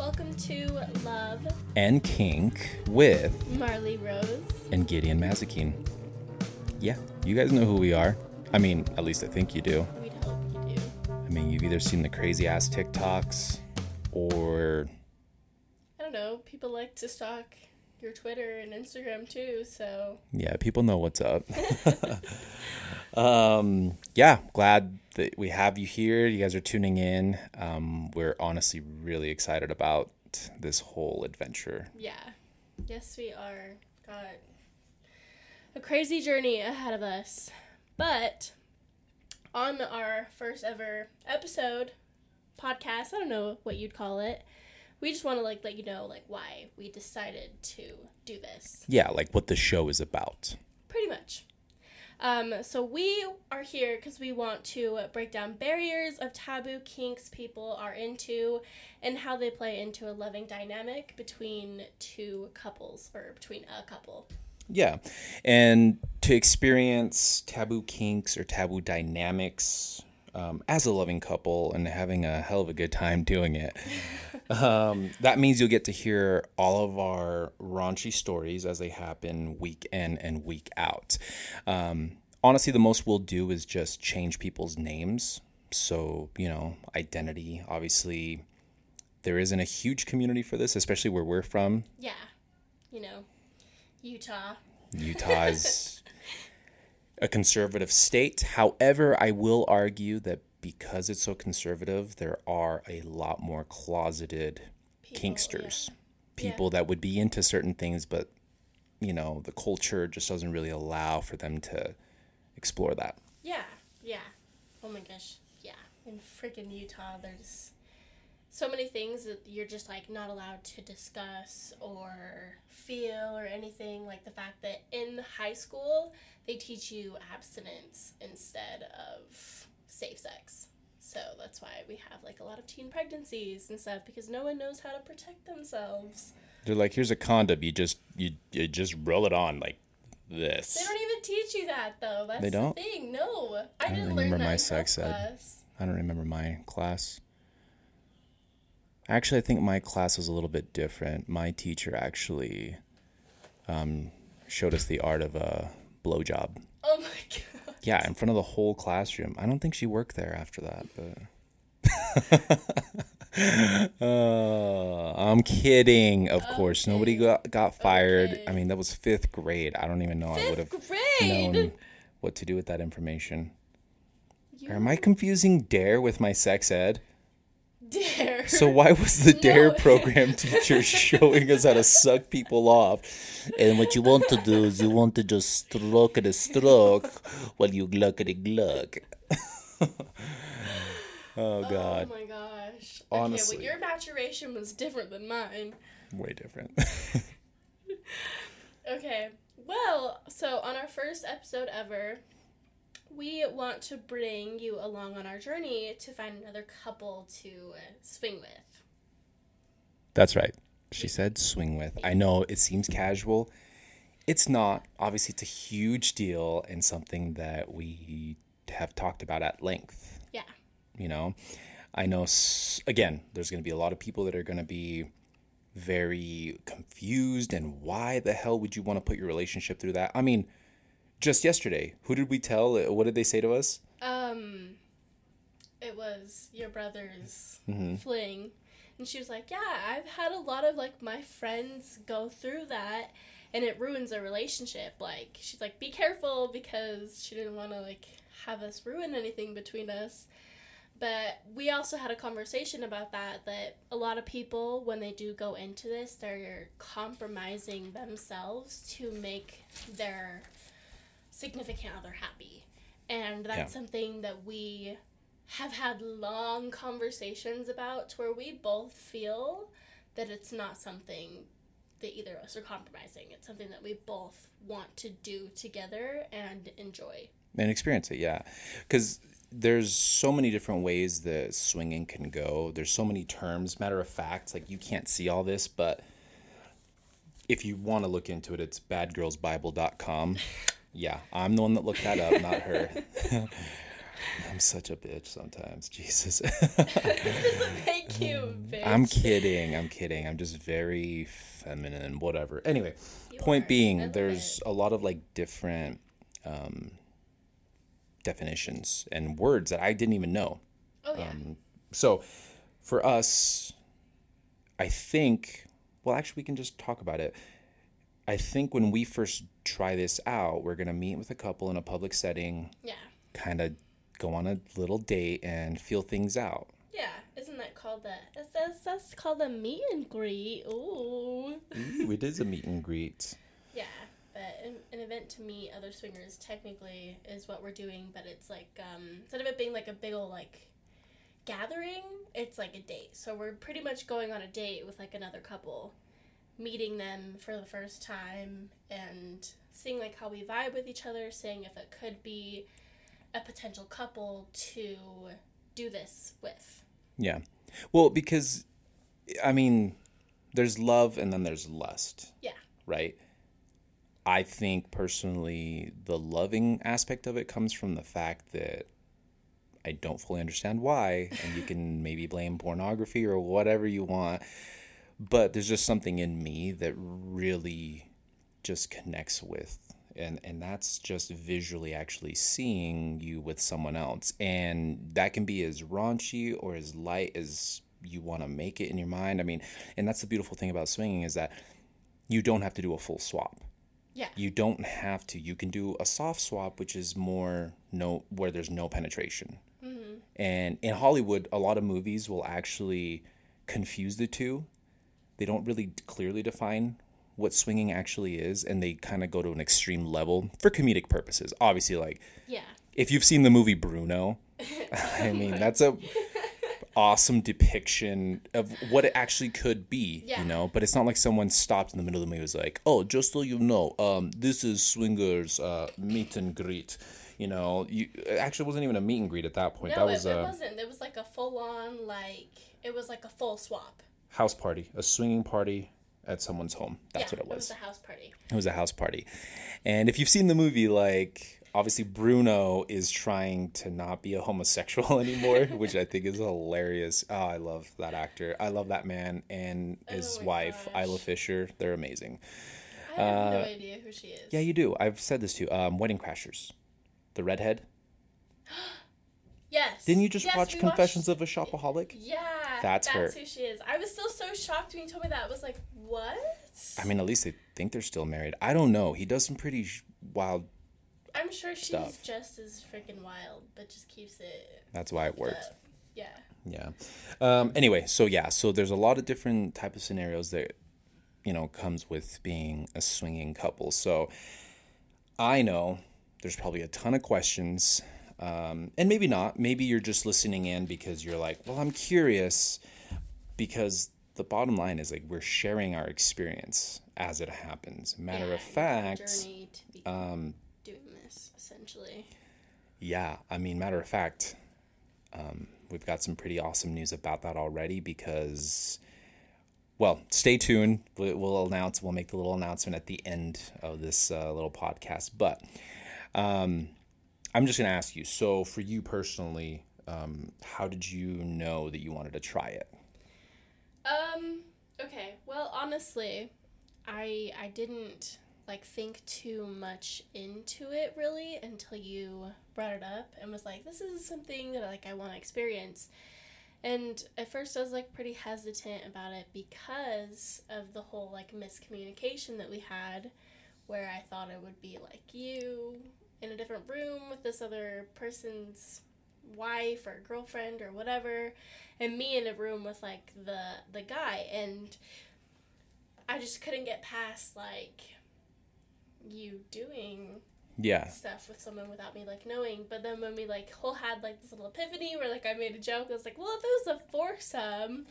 Welcome to Love and Kink with Marley Rose. and Gideon Mazikeen. Yeah, you guys know who we are. I mean, at least I think you do. We'd hope you do. I mean, you've either seen the crazy ass TikToks or I don't know. People like to stalk your Twitter and Instagram too, so yeah, people know what's up. um, yeah, glad that we have you here. You guys are tuning in. Um, we're honestly really excited about this whole adventure. yeah. Yes, we are. Got a crazy journey ahead of us. But on our first ever episode, podcast, I don't know what you'd call it. We just want to like let you know like why we decided to do this. Yeah, like what the show is about. Pretty much. Um, so we are here because we want to break down barriers of taboo kinks people are into and how they play into a loving dynamic between two couples or between a couple. Yeah. And to experience taboo kinks or taboo dynamics um, as a loving couple and having a hell of a good time doing it, um, that means you'll get to hear all of our raunchy stories as they happen week in and week out. Um, honestly, the most we'll do is just change people's names. So, you know, identity. Obviously, there isn't a huge community for this, especially where we're from. Yeah, you know, Utah. Utah is a conservative state. However, I will argue that because it's so conservative, there are a lot more closeted People, kinksters, yeah. people that would be into certain things, but you know, the culture just doesn't really allow for them to explore that. Yeah, yeah. Oh my gosh, yeah. In freaking Utah, there's so many things that you're just like not allowed to discuss or feel or anything. Like the fact that in high school they teach you abstinence instead of safe sex. So that's why we have like a lot of teen pregnancies and stuff because no one knows how to protect themselves. They're like, here's a condom. You just you, you just roll it on like this. They don't even teach you that though. That's They don't? the thing. No, I, don't didn't remember learn that my sex ed. I don't remember my class. Actually, I think my class was a little bit different. My teacher actually um, showed us the art of a blowjob. Oh my god. Yeah, in front of the whole classroom. I don't think she worked there after that, but. uh, I'm kidding, of course. Nobody got, got fired. Okay. I mean, that was fifth grade. I don't even know I would have grade. known what to do with that information. You am I confusing DARE with my sex ed? Dare. So why was the DARE program teacher showing us how to suck people off? And what you want to do is you want to just stroke it a stroke while you gluck it a gluck. oh God, Oh my gosh. Honestly. Okay, well, your maturation was different than mine. way different. Okay. Well, so on our first episode ever, we want to bring you along on our journey to find another couple to swing with. That's right. She said swing with. I know it seems casual. It's not. Obviously, it's a huge deal and something that we have talked about at length. Yeah. you know i know s- again there's going to be a lot of people that are going to be very confused and why the hell would you want to put your relationship through that i mean just yesterday who did we tell what did they say to us Um, it was your brother's Mm-hmm. fling, and she was like, "Yeah, I've had a lot of like my friends go through that, and it ruins a relationship. Like, she's like, be careful because she didn't want to like have us ruin anything between us." But we also had a conversation about that. That a lot of people, when they do go into this, they're compromising themselves to make their significant other happy. And that's Yeah. something that we have had long conversations about where we both feel that it's not something that either of us are compromising. It's something that we both want to do together and enjoy. and experience it yeah because there's so many different ways that swinging can go there's so many terms matter of fact like you can't see all this but if you want to look into it it's badgirlsbible.com yeah i'm the one that looked that up not her I'm such a bitch sometimes. Jesus. doesn't you bitch. I'm kidding. I'm kidding. I'm just very feminine, whatever. Anyway, You point are. Being, there's a lot of like different um, definitions and words that I didn't even know. Oh yeah. Um, so for us, I think, well, actually, we can just talk about it. I think when we first try this out, we're going to meet with a couple in a public setting, yeah. kind of go on a little date and feel things out. Yeah. Isn't that called the? That's, that's, that's called a meet and greet. Ooh. Ooh, it is a meet and greet. Yeah, but an, an event to meet other swingers technically is what we're doing, but it's like um, instead of it being like a big old like gathering, it's like a date. So we're pretty much going on a date with like another couple, meeting them for the first time and seeing like how we vibe with each other, seeing if it could be a potential couple to do this with. Yeah. Well, because, I mean, there's love and then there's lust. Yeah. Right? I think personally, the loving aspect of it comes from the fact that I don't fully understand why, and you can maybe blame pornography or whatever you want, but there's just something in me that really just connects with. And, and that's just visually actually seeing you with someone else. And that can be as raunchy or as light as you want to make it in your mind. I mean, and that's the beautiful thing about swinging is that you don't have to do a full swap Yeah. you don't have to you can do a soft swap which is more no where there's no penetration mm-hmm. and in hollywood a lot of movies will actually confuse the two they don't really clearly define what swinging actually is and they kind of go to an extreme level for comedic purposes obviously like Yeah. if you've seen the movie bruno i mean that's a awesome depiction of what it actually could be Yeah. you know but it's not like someone stopped in the middle of the movie and was like oh just so you know um this is swingers uh meet and greet you know you it actually wasn't even a meet and greet at that point No, that was it, it wasn't. It was like a full on like it was like a full swap. House party a swinging party at someone's home that's yeah, what it was. It was a house party. It was a house party. And if you've seen the movie, like, obviously Bruno is trying to not be a homosexual anymore, which I think is hilarious. Oh, I love that actor. I love that man and his Oh wife, gosh. Isla Fisher. They're amazing. I have Uh, no idea who she is. Yeah, you do. I've said this too. Um, Wedding Crashers. The redhead. Yes. Didn't you just Yes, watch Confessions watched- of a Shopaholic? Yeah. That's That's, her. That's who she is. I was still so shocked when you told me that. I was like, what? I mean, at least they think they're still married. I don't know. He does some pretty sh- wild. I'm sure she's stuff. just as freaking wild, but just keeps it That's why it works. up. Yeah. Yeah. Um, anyway, so yeah, so there's a lot of different type of scenarios that you know comes with being a swinging couple. So I know there's probably a ton of questions, um, and maybe not. Maybe you're just listening in because you're like, well, I'm curious, because the bottom line is like we're sharing our experience as it happens. Matter Yeah, of fact, journey to be um, doing this essentially. Yeah, I mean, matter of fact, um, we've got some pretty awesome news about that already because, well, stay tuned. We- We'll announce, we'll make the little announcement at the end of this uh, little podcast. But um, I'm just going to ask you so, for you personally, um, how did you know that you wanted to try it? Um. Okay. Well, honestly, I I didn't like think too much into it really until you brought it up and was like, "This is something that like I want to experience." And at first, I was like pretty hesitant about it because of the whole like miscommunication that we had, where I thought it would be like you in a different room with this other person's wife or girlfriend or whatever and me in a room with like the the guy and I just couldn't get past like you doing Yeah. stuff with someone without me like knowing. But then when we like whole had like this little epiphany where like I made a joke, I was like, well, if it was a foursome,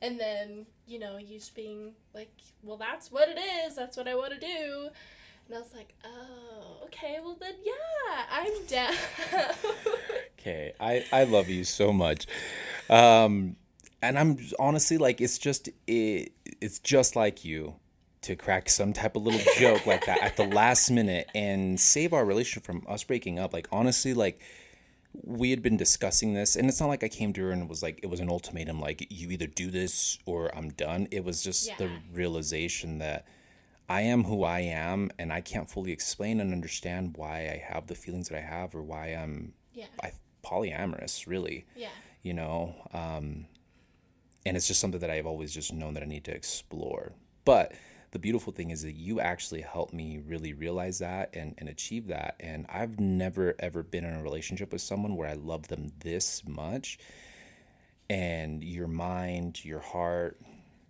and then you know you just being like, well, that's what it is. That's what I want to do. And I was like, oh, okay, well then, yeah, I'm down. Okay, I I love you so much, um, and I'm honestly like it's just it it's just like you to crack some type of little joke like that at the last minute and save our relationship from us breaking up. Like honestly, like we had been discussing this, and it's not like I came to her and was like, it was an ultimatum, like, you either do this or I'm done. It was just the realization that I am who I am, and I can't fully explain and understand why I have the feelings that I have or why I'm Yeah. I, polyamorous, really, Yeah. you know? Um, and it's just something that I've always just known that I need to explore. But the beautiful thing is that you actually helped me really realize that and, and achieve that. And I've never ever been in a relationship with someone where I love them this much. And your mind, your heart,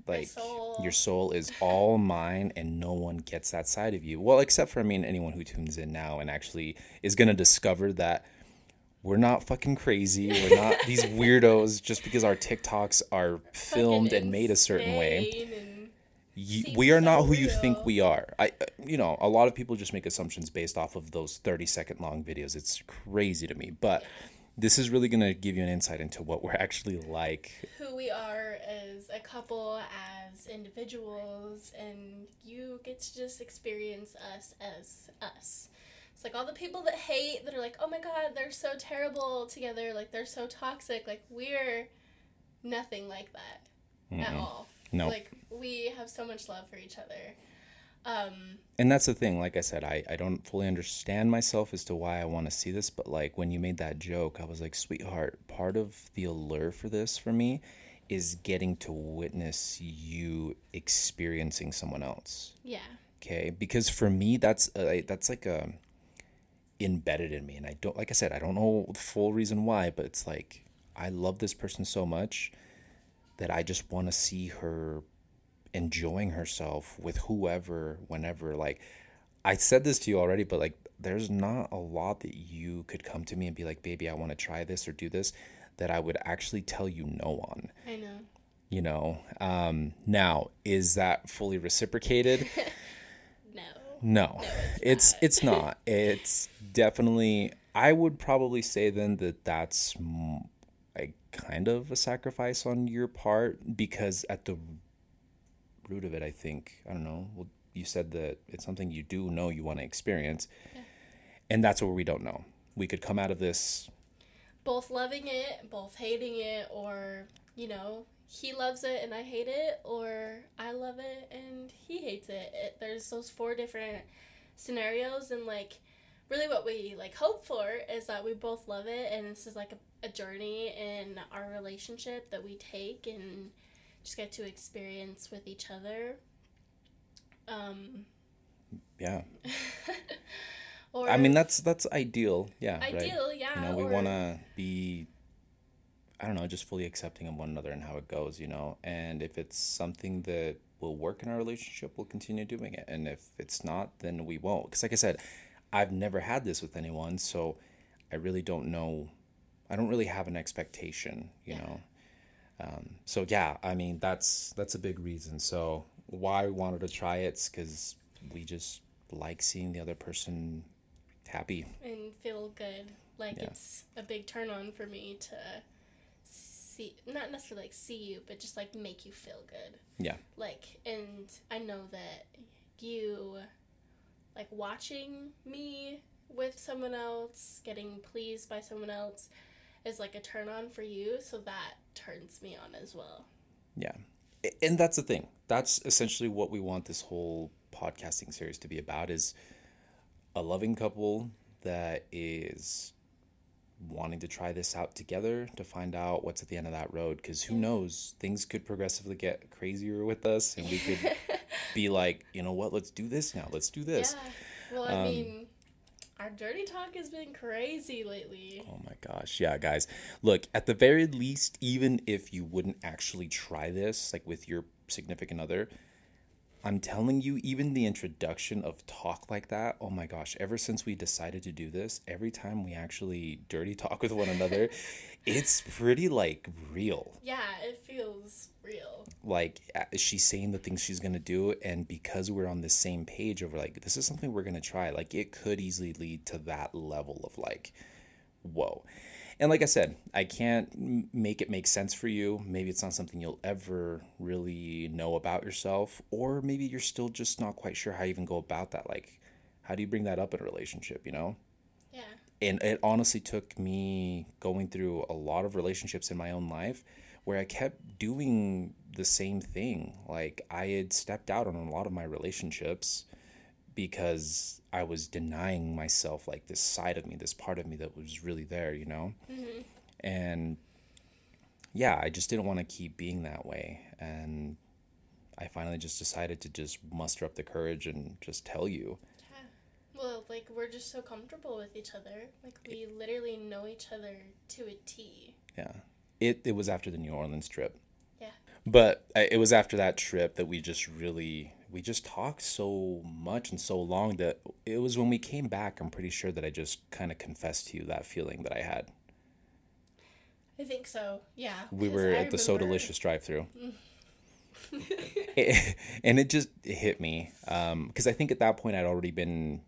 like soul. your soul is all mine and no one gets that side of you. Well, except for I mean anyone who tunes in now and actually is gonna discover that we're not fucking crazy. We're not these weirdos just because our TikToks are filmed and made a certain way. You, we are not so who you think we are. I, uh, you know, a lot of people just make assumptions based off of those thirty second long videos. It's crazy to me, but this is really gonna give you an insight into what we're actually like. who we are as a couple, as individuals, and you get to just experience us as us. It's like all the people that hate, that are like, oh my god, they're so terrible together, like they're so toxic. Like, we're nothing like that at all. No. Like, we have so much love for each other. Um, And that's the thing. Like I said, I, I don't fully understand myself as to why I want to see this, but like when you made that joke, I was like, sweetheart, part of the allure for this for me is getting to witness you experiencing someone else. yeah. Okay, because for me, that's uh, that's like a embedded in me, and I don't like I said, I don't know the full reason why, but it's like I love this person so much that I just want to see her enjoying herself with whoever, whenever. Like I said this to you already, but like there's not a lot that you could come to me and be like, baby, I want to try this or do this, that I would actually tell you no on I know. you know um now is that fully reciprocated No. no it's it's not it's definitely i would probably say then that that's a kind of a sacrifice on your part because at the root of it i think i don't know well you said that it's something you do know you want to experience and that's where we don't know. We could come out of this both loving it, both hating it, or, you know, he loves it and I hate it, or I love it and he hates it. it there's those four different scenarios, and like, really what we like hope for is that we both love it, and this is like a, a journey in our relationship that we take and just get to experience with each other. Um, yeah. or i mean that's that's ideal. Yeah right? ideal, yeah. you know we or- to be i don't know just fully accepting of one another and how it goes you know? And if it's something that will work in our relationship we'll continue doing it. And if it's not then we won't. Because like i said i've never had this with anyone so i really don't know. I don't really have an expectation you know um, so yeah i mean that's that's a big reason so why we wanted to try it's because we just like seeing the other person happy and feel good. Like Yeah. it's a big turn on for me to see, not necessarily like see you, but just like make you feel good. yeah Like, and I know that you, like watching me with someone else, getting pleased by someone else, is like a turn on for you. So that turns me on as well. Yeah. And that's the thing. That's essentially what we want this whole podcasting series to be about is a loving couple that is wanting to try this out together to find out what's at the end of that road because who knows things could progressively get crazier with us and we could be like you know what let's do this now let's do this Yeah. Well, I Um, mean, our dirty talk has been crazy lately. Oh my gosh. Yeah, guys. Look, at the very least, even if you wouldn't actually try this, like with your significant other, I'm telling you, even the introduction of talk like that, oh my gosh, ever since we decided to do this, every time we actually dirty talk with one another, it's pretty like real. Yeah, it feels real. Like she's saying the things she's gonna do, and because we're on the same page over like this is something we're gonna try, like it could easily lead to that level of like, whoa. And like I said, I can't make it make sense for you. Maybe it's not something you'll ever really know about yourself, or maybe you're still just not quite sure how you even go about that. Like, how do you bring that up in a relationship? You know, Yeah. and it honestly took me going through a lot of relationships in my own life where I kept doing the same thing. Like I had stepped out on a lot of my relationships because I was denying myself like this side of me, this part of me that was really there, you know? Mm-hmm. And yeah, I just didn't want to keep being that way. And I finally just decided to just muster up the courage and just tell you. Yeah. Well, like we're just so comfortable with each other. Like we literally know each other to a T. Yeah. It it was after the New Orleans trip. Yeah. But it was after that trip that we just really we just talked so much and so long that it was when we came back I'm pretty sure that I just kind of confessed to you that feeling that I had. I think so. Yeah. We were I at the So Delicious drive-through. it, and it just hit me because um, I think at that point I'd already been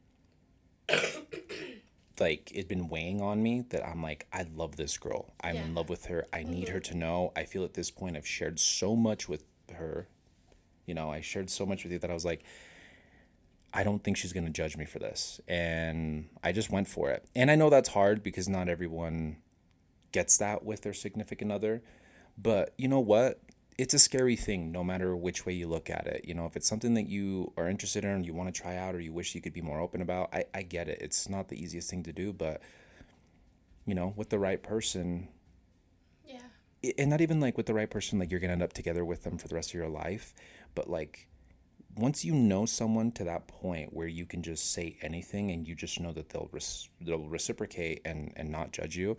like it'd been weighing on me that I'm like I love this girl. I'm yeah. in love with her. I need mm-hmm. her to know. I feel at this point I've shared so much with her. You know, I shared so much with you that I was like I don't think she's going to judge me for this. And I just went for it. And I know that's hard because not everyone gets that with their significant other. But you know what? it's a scary thing no matter which way you look at it. You know, if it's something that you are interested in you want to try out or you wish you could be more open about, I, I get it. It's not the easiest thing to do, but you know, with the right person. Yeah. And not even like with the right person, like you're going to end up together with them for the rest of your life. But like once you know someone to that point where you can just say anything and you just know that they'll, res- they'll reciprocate and, and not judge you,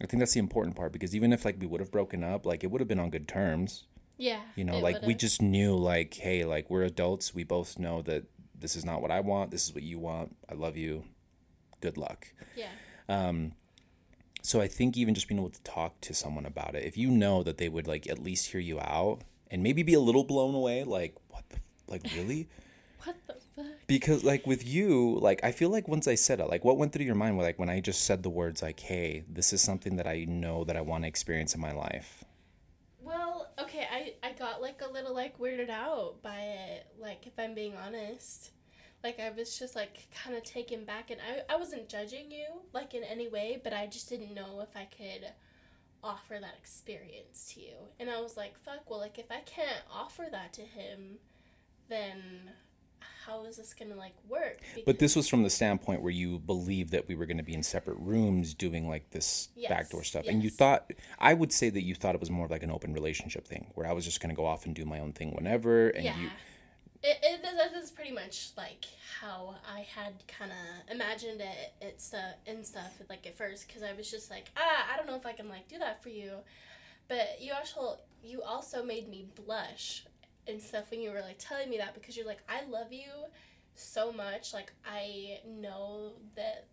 I think that's the important part because even if like we would have broken up, like it would have been on good terms. Yeah. You know, like would've. we just knew like, hey, like we're adults. We both know that this is not what I want. This is what you want. I love you. Good luck. Yeah. Um so I think even just being able to talk to someone about it, if you know that they would like at least hear you out and maybe be a little blown away, like what the like really? what the fuck? Because like with you, like I feel like once I said it, like what went through your mind like when I just said the words like, "Hey, this is something that I know that I want to experience in my life." Well, okay, I I got like a little like weirded out by it, like if I'm being honest. Like I was just like kind of taken back and I I wasn't judging you like in any way, but I just didn't know if I could offer that experience to you. And I was like, fuck, well like if I can't offer that to him, then how is this gonna like work? Because but this was from the standpoint where you believed that we were going to be in separate rooms doing like this yes, backdoor stuff, yes. and you thought I would say that you thought it was more of like an open relationship thing, where I was just going to go off and do my own thing whenever, and yeah. you. It, it pretty much like how I had kind of imagined it, it stuff and stuff like at first because I was just like ah I don't know if I can like do that for you, but you also you also made me blush and stuff when you were like telling me that because you're like I love you so much like I know that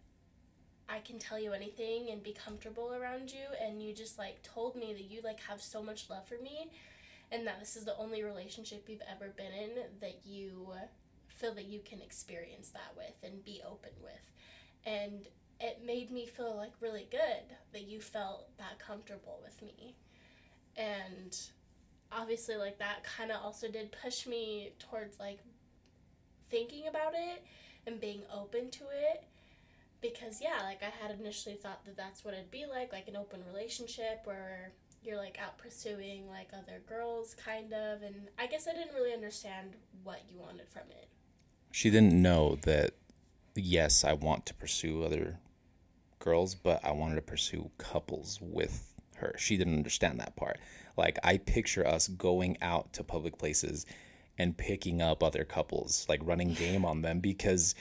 I can tell you anything and be comfortable around you. And you just like told me that you like have so much love for me and that this is the only relationship you've ever been in that you feel that you can experience that with and be open with. And it made me feel like really good that you felt that comfortable with me. And obviously like that kind of also did push me towards like thinking about it and being open to it. Because yeah like i had initially thought that that's what it'd be like like an open relationship where you're like out pursuing like other girls kind of and i guess i didn't really understand what you wanted from it. She didn't know that yes i want to pursue other girls but i wanted to pursue couples with her. She didn't understand that part. Like I picture us going out to public places and picking up other couples, like running game on them because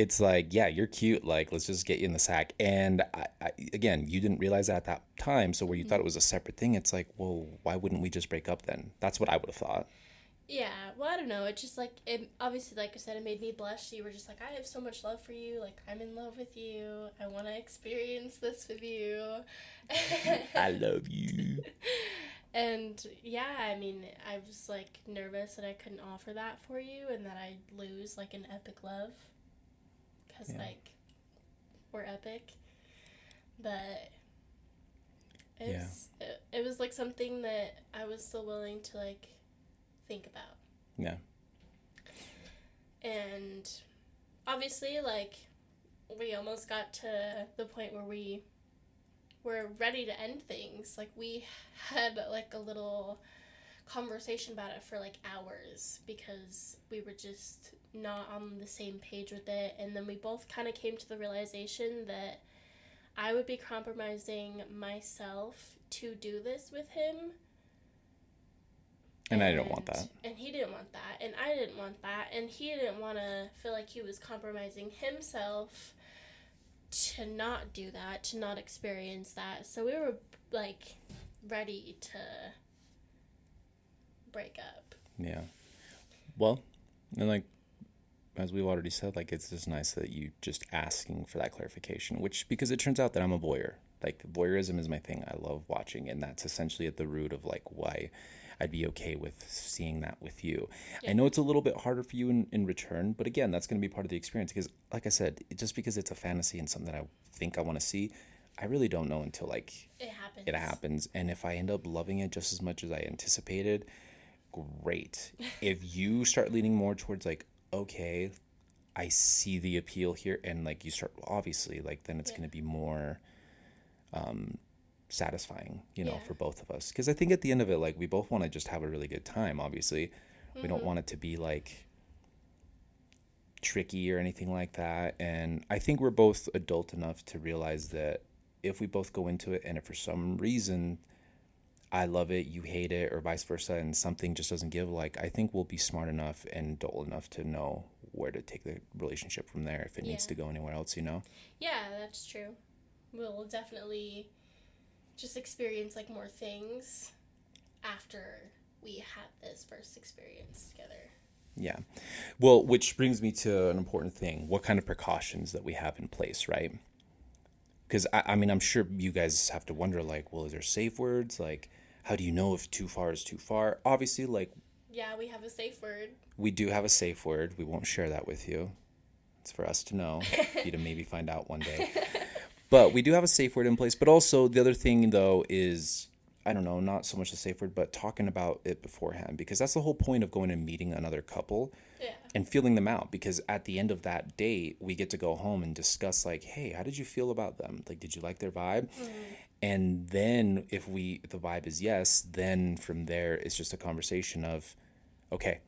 it's like, yeah, you're cute. Like, let's just get you in the sack. And I, I, again, you didn't realize that at that time. So where you thought it mm-hmm. was a separate thing, it's like, well, why wouldn't we just break up then? That's what I would have thought. Yeah, well, I don't know. It's just like it. Obviously, like I said, it made me blush. You were just like, I have so much love for you. Like I'm in love with you. I want to experience this with you. I love you. And yeah, I mean, I was like nervous that I couldn't offer that for you and that I'd lose like an epic love. Because, yeah. like, we're epic. But it's, yeah. it, it was like something that I was still willing to like think about. Yeah. And obviously, like, we almost got to the point where we were ready to end things. Like we had like a little conversation about it for like hours because we were just not on the same page with it and then we both kind of came to the realization that I would be compromising myself to do this with him. And, I didn't want that. And he didn't want that. And I didn't want that. And he didn't want to feel like he was compromising himself to not do that, to not experience that. So we were like ready to break up. Yeah. Well, and like as we've already said, like it's just nice that you just asking for that clarification, which because it turns out that I'm a voyeur. Like voyeurism is my thing. I love watching, and that's essentially at the root of like why I'd be okay with seeing that with you. Yeah. I know it's a little bit harder for you in, in return, but again, that's going to be part of the experience because, like I said, just because it's a fantasy and something that I think I want to see, I really don't know until like it happens. It happens, and if I end up loving it just as much as I anticipated, great. if you start leaning more towards like, okay, I see the appeal here, and like you start obviously like then it's yeah. going to be more um, satisfying, you know, yeah. for both of us. Because I think at the end of it, like we both want to just have a really good time. Obviously, mm-hmm. we don't mm-hmm. want it to be like tricky or anything like that. And I think we're both adult enough to realize that if we both go into it and if for some reason I love it, you hate it, or vice versa, and something just doesn't give, like, I think we'll be smart enough and dull enough to know where to take the relationship from there if it yeah. needs to go anywhere else, you know? Yeah, that's true. We'll definitely just experience, like, more things after we have this first experience together. Yeah. Well, which brings me to an important thing what kind of precautions that we have in place, right? Because I, I mean, I'm sure you guys have to wonder, like, well, is there safe words? Like, how do you know if too far is too far? Obviously, like. Yeah, we have a safe word. We do have a safe word. We won't share that with you. It's for us to know, you to maybe find out one day. But we do have a safe word in place. But also, the other thing, though, is I don't know, not so much a safe word, but talking about it beforehand because that's the whole point of going and meeting another couple yeah. and feeling them out. Because at the end of that date, we get to go home and discuss, like, hey, how did you feel about them? Like, did you like their vibe? Mm-hmm. And then if we if the vibe is yes, then from there it's just a conversation of, okay,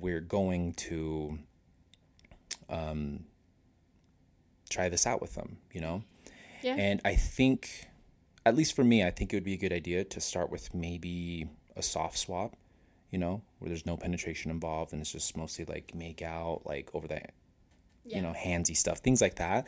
we're going to um, try this out with them, you know? Yeah. And I think, at least for me, I think it would be a good idea to start with maybe a soft swap, you know, where there's no penetration involved and it's just mostly like make out, like over the, yeah. you know, handsy stuff, things like that,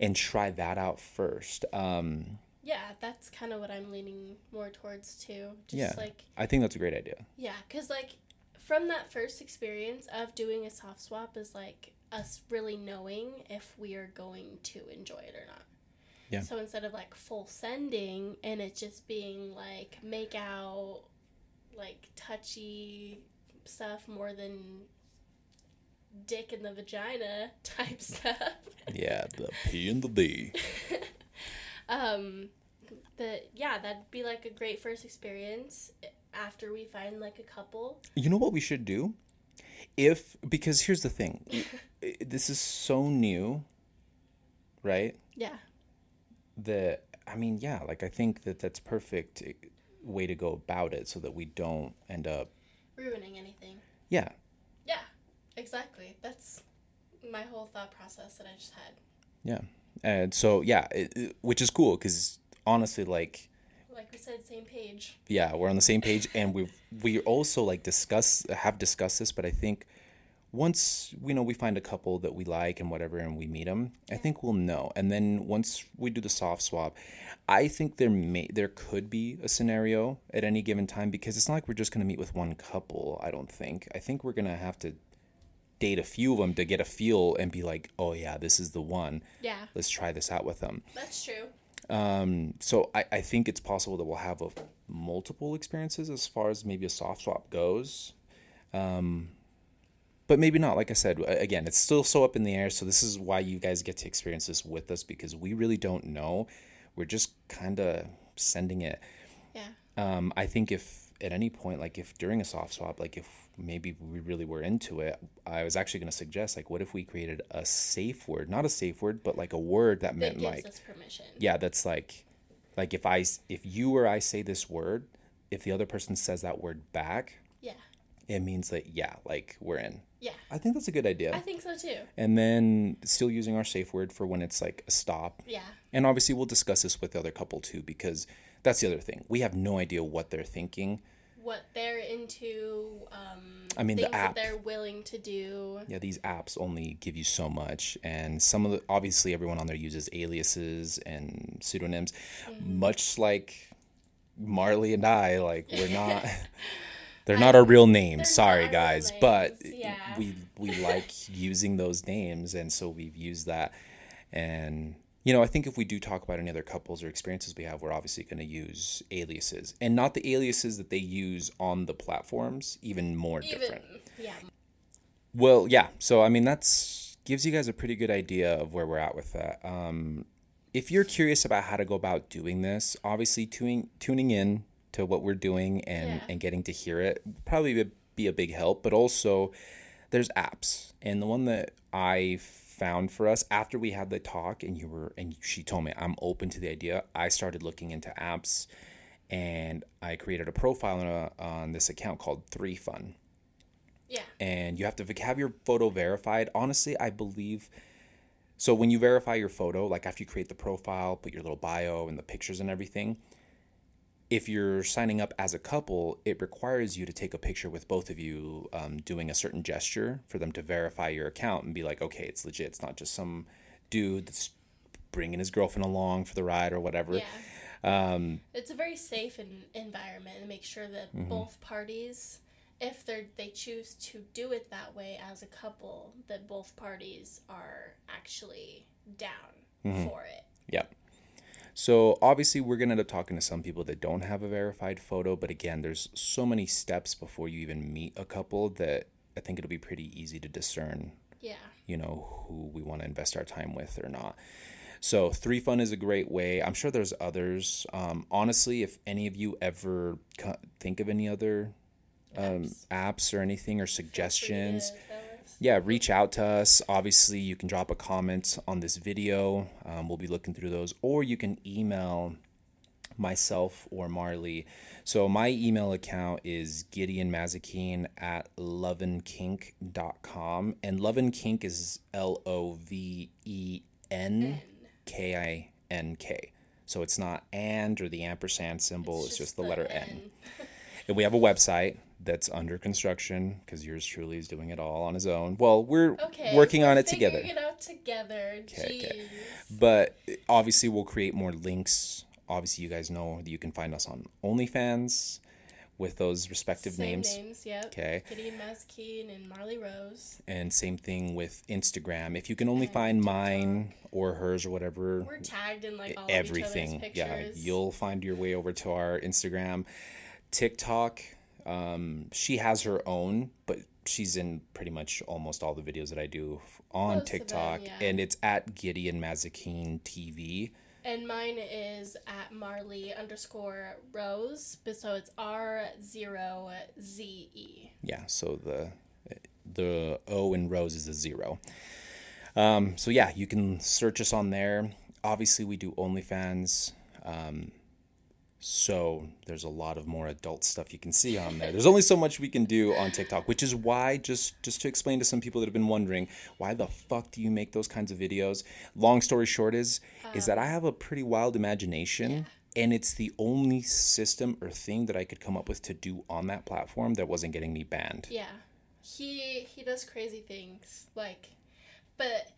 and try that out first. Um, yeah, that's kind of what I'm leaning more towards too. Just yeah, like I think that's a great idea. Yeah, because like from that first experience of doing a soft swap is like us really knowing if we are going to enjoy it or not. Yeah. So instead of like full sending and it just being like make out, like touchy stuff more than dick in the vagina type stuff. Yeah, the P and the D. um, but yeah, that'd be like a great first experience after we find like a couple. You know what we should do? If because here's the thing. this is so new, right? Yeah. That I mean, yeah, like I think that that's perfect eh, way to go about it so that we don't end up ruining anything. Yeah. Yeah. Exactly. That's my whole thought process that I just had. Yeah. And so yeah, it, it, which is cool cuz honestly like like we said same page. Yeah we're on the same page and we we also like discuss have discussed this but i think once you know we find a couple that we like and whatever and we meet them yeah. i think we'll know. And then once we do the soft swap i think there may there could be a scenario at any given time because it's not like we're just going to meet with one couple i don't think. I think we're going to have to date a few of them to get a feel and be like oh yeah this is the one yeah let's try this out with them that's true um, so I, I think it's possible that we'll have a, multiple experiences as far as maybe a soft swap goes. Um, but maybe not. Like I said, again, it's still so up in the air. So this is why you guys get to experience this with us because we really don't know. We're just kind of sending it. Yeah. Um, I think if at any point, like if during a soft swap, like if maybe we really were into it, I was actually going to suggest, like, what if we created a safe word, not a safe word, but like a word that That meant like, us permission. yeah, that's like, like if I, if you or I say this word, if the other person says that word back, Yeah. it means that yeah, like we're in. Yeah. I think that's a good idea. I think so too. and then still using our safe word for when it's like a stop. Yeah. And obviously, we'll discuss this with the other couple too, because that's the other thing. We have no idea what they're thinking. What they're into, um, I mean, the app. they're willing to do. Yeah, these apps only give you so much, and some of the obviously everyone on there uses aliases and pseudonyms, Mm-hmm. much like Marley and I. Like we're not. They're not our real names, sorry not our real guys, but yeah. we we like using those names, and so we've used that. And you know, I think if we do talk about any other couples or experiences we have, we're obviously going to use aliases, and not the aliases that they use on the platforms, even more Even, different. yeah. Well, yeah. So I mean, that's gives you guys a pretty good idea of where we're at with that. Um, if you're curious about how to go about doing this, obviously tuning tuning in to what we're doing and Yeah. and getting to hear it probably be- be a big help. But also, there's apps, and the one that I found for us after we had the talk, and you were and she told me I'm open to the idea. I started looking into apps, and I created a profile on, a, on this account called Three Fun Yeah. and you have to have your photo verified. Honestly, I believe so. When you verify your photo, like after you create the profile, put your little bio and the pictures and everything, if you're signing up as a couple, it requires you to take a picture with both of you um, doing a certain gesture for them to verify your account and be like, okay, it's legit. It's not just some dude that's bringing his girlfriend along for the ride or whatever. Yeah. Um, It's a very safe en- environment and make sure that Mm-hmm. both parties, if they they choose to do it that way as a couple, that both parties are actually down Mm-hmm. for it. Yep. So obviously we're gonna end up talking to some people that don't have a verified photo, but again, there's so many steps before you even meet a couple that I think it'll be pretty easy to discern, Yeah. you know, who we want to invest our time with or not. So three fun is a great way. I'm sure there's others. Um, honestly, if any of you ever think of any other um, Apps. apps or anything or suggestions, Free to tell us. Yeah, reach out to us. Obviously, you can drop a comment on this video. Um, we'll be looking through those, or you can email myself or Marley. So my email account is Gideon Mazikeen at loveandkink.com. And Love and Kink is L O V E N K I N K. So it's not and or the ampersand symbol, it's, just, the, letter N. And we have a website that's under construction because yours truly is doing it all on his own. Well, we're Okay. working on it together. it out together. Okay, okay. But obviously, we'll create more links. Obviously, you guys know that you can find us on OnlyFans with those respective Same names. names. Yep. Okay. Gideon Mazikeen and Marley Rose. And same thing with Instagram. If you can only And find mine or hers or whatever, We're tagged in like all everything. Of each other's Yeah, you'll find your way over to our Instagram, TikTok. Um, she has her own, but she's in pretty much almost all the videos that I do on Most them, TikTok, yeah. and it's at Gideon Mazikeen TV. And mine is at Marley underscore Rose, but so it's R zero Z E. Yeah, so the the O in Rose is a zero. Um, so yeah, you can search us on there. Obviously, we do OnlyFans. Um, so there's a lot of more adult stuff you can see on there. There's only so much we can do on TikTok, which is why just just to explain to some people that have been wondering why the fuck do you make those kinds of videos? Long story short is is that I have a pretty wild imagination and it's the only system or thing that I could come up with to do on that platform that wasn't getting me banned. Yeah, he he does crazy things like, but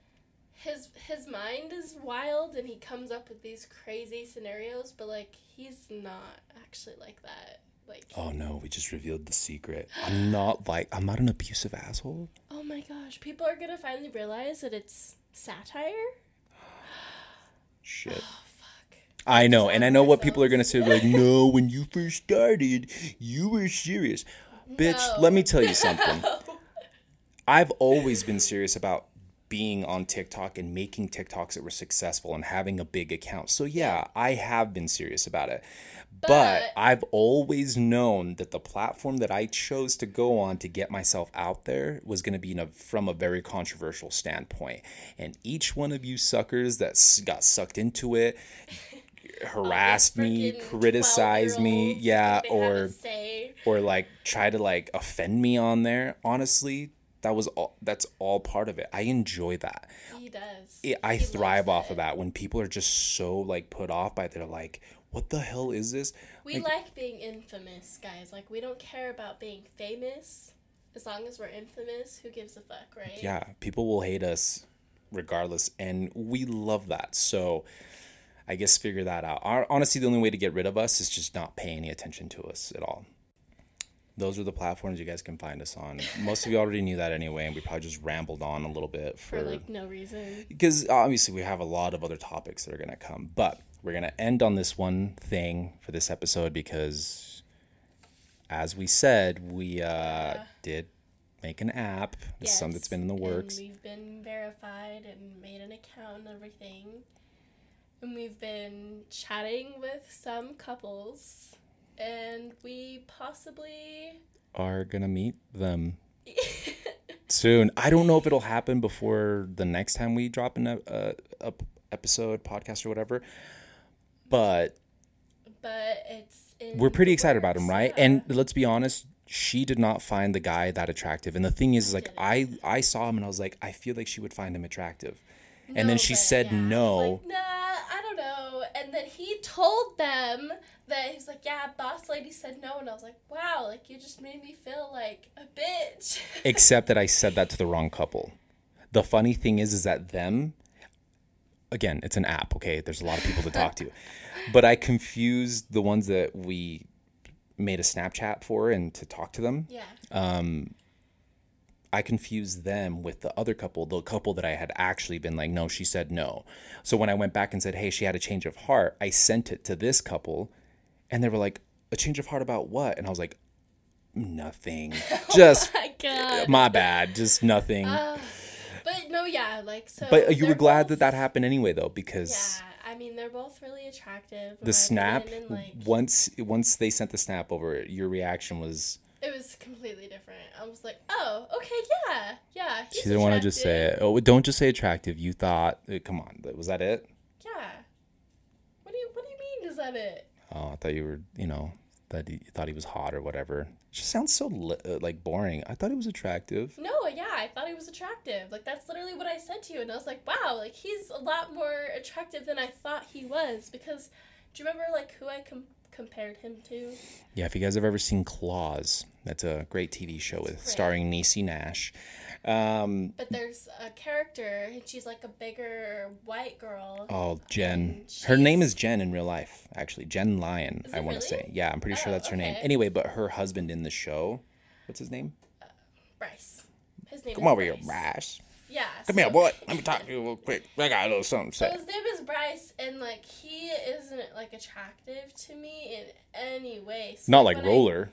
his his mind is wild and he comes up with these crazy scenarios. But like he's not actually like that. Like Oh no, we just revealed the secret. I'm not like I'm not an abusive asshole. oh my gosh, people are gonna finally realize that it's satire. Shit. Oh fuck. I know, and I know what people are gonna say. Like, no, when you first started, you were serious, bitch. No. Let me tell you something. I've always been serious about being on TikTok and making TikToks that were successful and having a big account. So yeah, I have been serious about it. But, But- I've always known that the platform that I chose to go on to get myself out there was going to be in a, from a very controversial standpoint. And each one of you suckers that s- got sucked into it, harassed me, criticized me, yeah, think they have a or or like try to like offend me on there. Honestly, that was all. That's all part of it. I enjoy that. He does. It, I He thrive off it. of that when people are just so like put off by. They're like, "What the hell is this?" We like being infamous, guys. Like we don't care about being famous. As long as we're infamous, who gives a fuck, right? Yeah, people will hate us regardless, and we love that. So. I guess figure that out. Our, honestly, the only way to get rid of us is just not pay any attention to us at all. Those are the platforms you guys can find us on. Most of you already knew that anyway, and we probably just rambled on a little bit For like no reason. because obviously we have a lot of other topics that are going to come but we're going to end on this one thing for this episode because as we said we uh, did make an app it's something that's been in the and works we've been verified and made an account and everything. And we've been chatting with some couples. And we possibly. are to meet them soon i don't know if it'll happen before the next time we drop an uh, a episode podcast or whatever but but it's. We're pretty excited about him, right? yeah. And let's be honest, she did not find the guy that attractive. And the thing is, is like I I saw him and I was like, I feel like she would find him attractive. And then she said yeah, no. like, nah, I don't know. And then he told them that he was like, yeah, boss lady said no. And I was like, wow, like you just made me feel like a bitch. except that I said that to the wrong couple. The funny thing is, is that them, again, it's an app, okay? There's a lot of people to talk to. But I confused the ones that we made a Snapchat for and to talk to them. yeah. Um, I confused them with the other couple, the couple that I had actually been like, no, she said no. So when I went back and said, hey, she had a change of heart, I sent it to this couple and they were like, a change of heart about what? And I was like, nothing. Just My God. my bad. Just nothing. But no, yeah, like so. but you were glad both- that that happened anyway, though, because Yeah, I mean they're both really attractive. the snap, and, like once once they sent the snap over, your reaction was it was completely different. I was like, oh, okay, yeah, yeah. she didn't want to just say it. Oh, don't just say attractive. You thought, uh, come on, was that it? Yeah. What do you What do you mean? Is that it? Oh, I thought you were, you know, that you thought he was hot or whatever. It just sounds so li- uh, like boring. I thought he was attractive. No, yeah, I thought he was attractive. Like that's literally what I said to you, and I was like, wow, like he's a lot more attractive than I thought he was. Because do you remember like who I com- compared him to? Yeah, if you guys have ever seen Claws, that's a great TV show with great. starring Niecy Nash. Um, But there's a character, and she's like a bigger white girl. oh, Jen. Her name is Jen in real life, actually. Jenn Lyon, I want to really? say. Yeah, I'm pretty sure Oh, that's her name. Anyway, but her husband in the show, what's his name? Bryce. His name Come is over here, Bryce. Bryce. Yeah. Come so- here, boy. Let me talk to you real quick. I got a little something to So say. his name is Bryce, and like he isn't like attractive to me in any way. So Not like when I- Roller.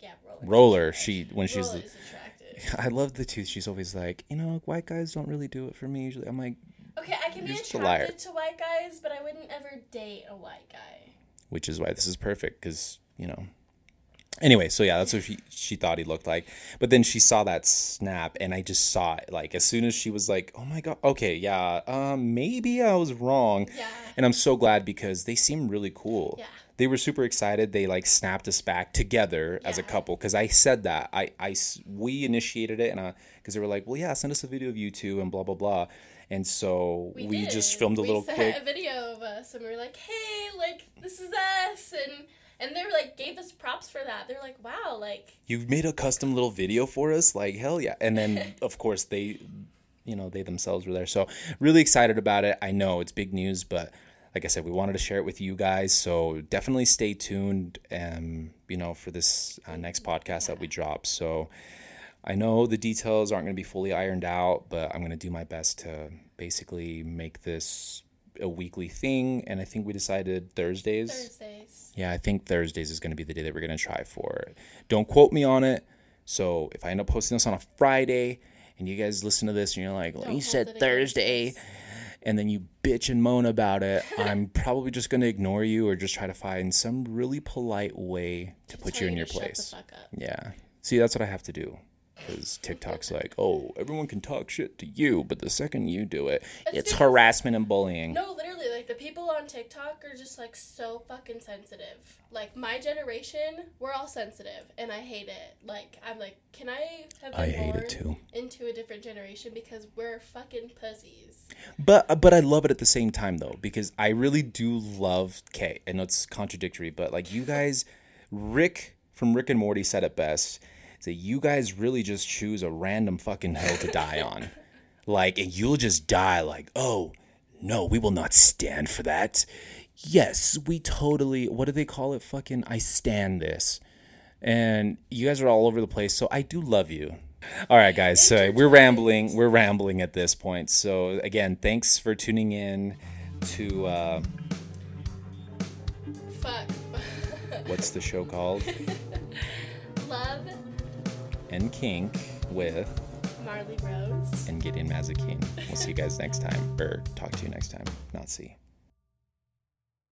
yeah, roller. Roller, she when she's Roller attractive. I love the tooth. She's always like, you know, white guys don't really do it for me usually. I'm like, Okay, I can be You're a liar. attracted to white guys, but I wouldn't ever date a white guy. which is why this is perfect because you know. Anyway, so yeah, that's what she she thought he looked like. But then she saw that snap, and I just saw it. Like as soon as she was like, "Oh my god, okay, yeah, um, maybe I was wrong," Yeah. and I'm so glad because they seem really cool. Yeah. They were super excited. They like snapped us back together as a couple because I said that I, I we initiated it and because they were like, well, yeah, send us a video of you two and blah blah blah, and so we, We, just filmed a we little sent quick a video of us, and we were like, "Hey, like this is us," and and they were like gave us props for that. They're like, "Wow, like you made a custom little video for us? Like hell yeah. And then of course they you know they themselves were there. So really excited about it. I know it's big news but like i said we wanted to share it with you guys. So definitely stay tuned um you know for this uh, next podcast that we drop. So i know the details aren't going to be fully ironed out but i'm going to do my best to basically make this a weekly thing and i think we decided thursdays Thursdays." yeah, I think Thursdays is going to be the day that we're going to try for. Don't quote me on it. So if I end up posting this on a Friday and you guys listen to this and you're like, well, you said Thursday, and then you bitch and moan about it, I'm probably just going to ignore you or just try to find some really polite way to put you in your shut the place. fuck up. Yeah. See, that's what I have to do. Because TikTok's like, oh, everyone can talk shit to you, but the second you do it, it's because- harassment and bullying. No, literally, like the people on TikTok are just like so fucking sensitive. Like my generation, we're all sensitive, and I hate it. Like I'm like, can I have I hate it too. into a different generation because we're fucking pussies. But but I love it at the same time though because I really do love Kay. I know it's contradictory, but like you guys, Rick from Rick and Morty said it best. That you guys really just choose a random fucking hill to die on, like, and you'll just die like, oh no, we will not stand for that. Yes, we totally. What do they call it? Fucking, I stand this. And you guys are all over the place, so I do love you. All right, guys. So we're rambling. We're rambling at this point. So again, thanks for tuning in to uh, Fuck. what's the show called? Love and Kink with Marley Rose. and Gideon Mazikeen. We'll see you guys next time, or talk to you next time. Not see.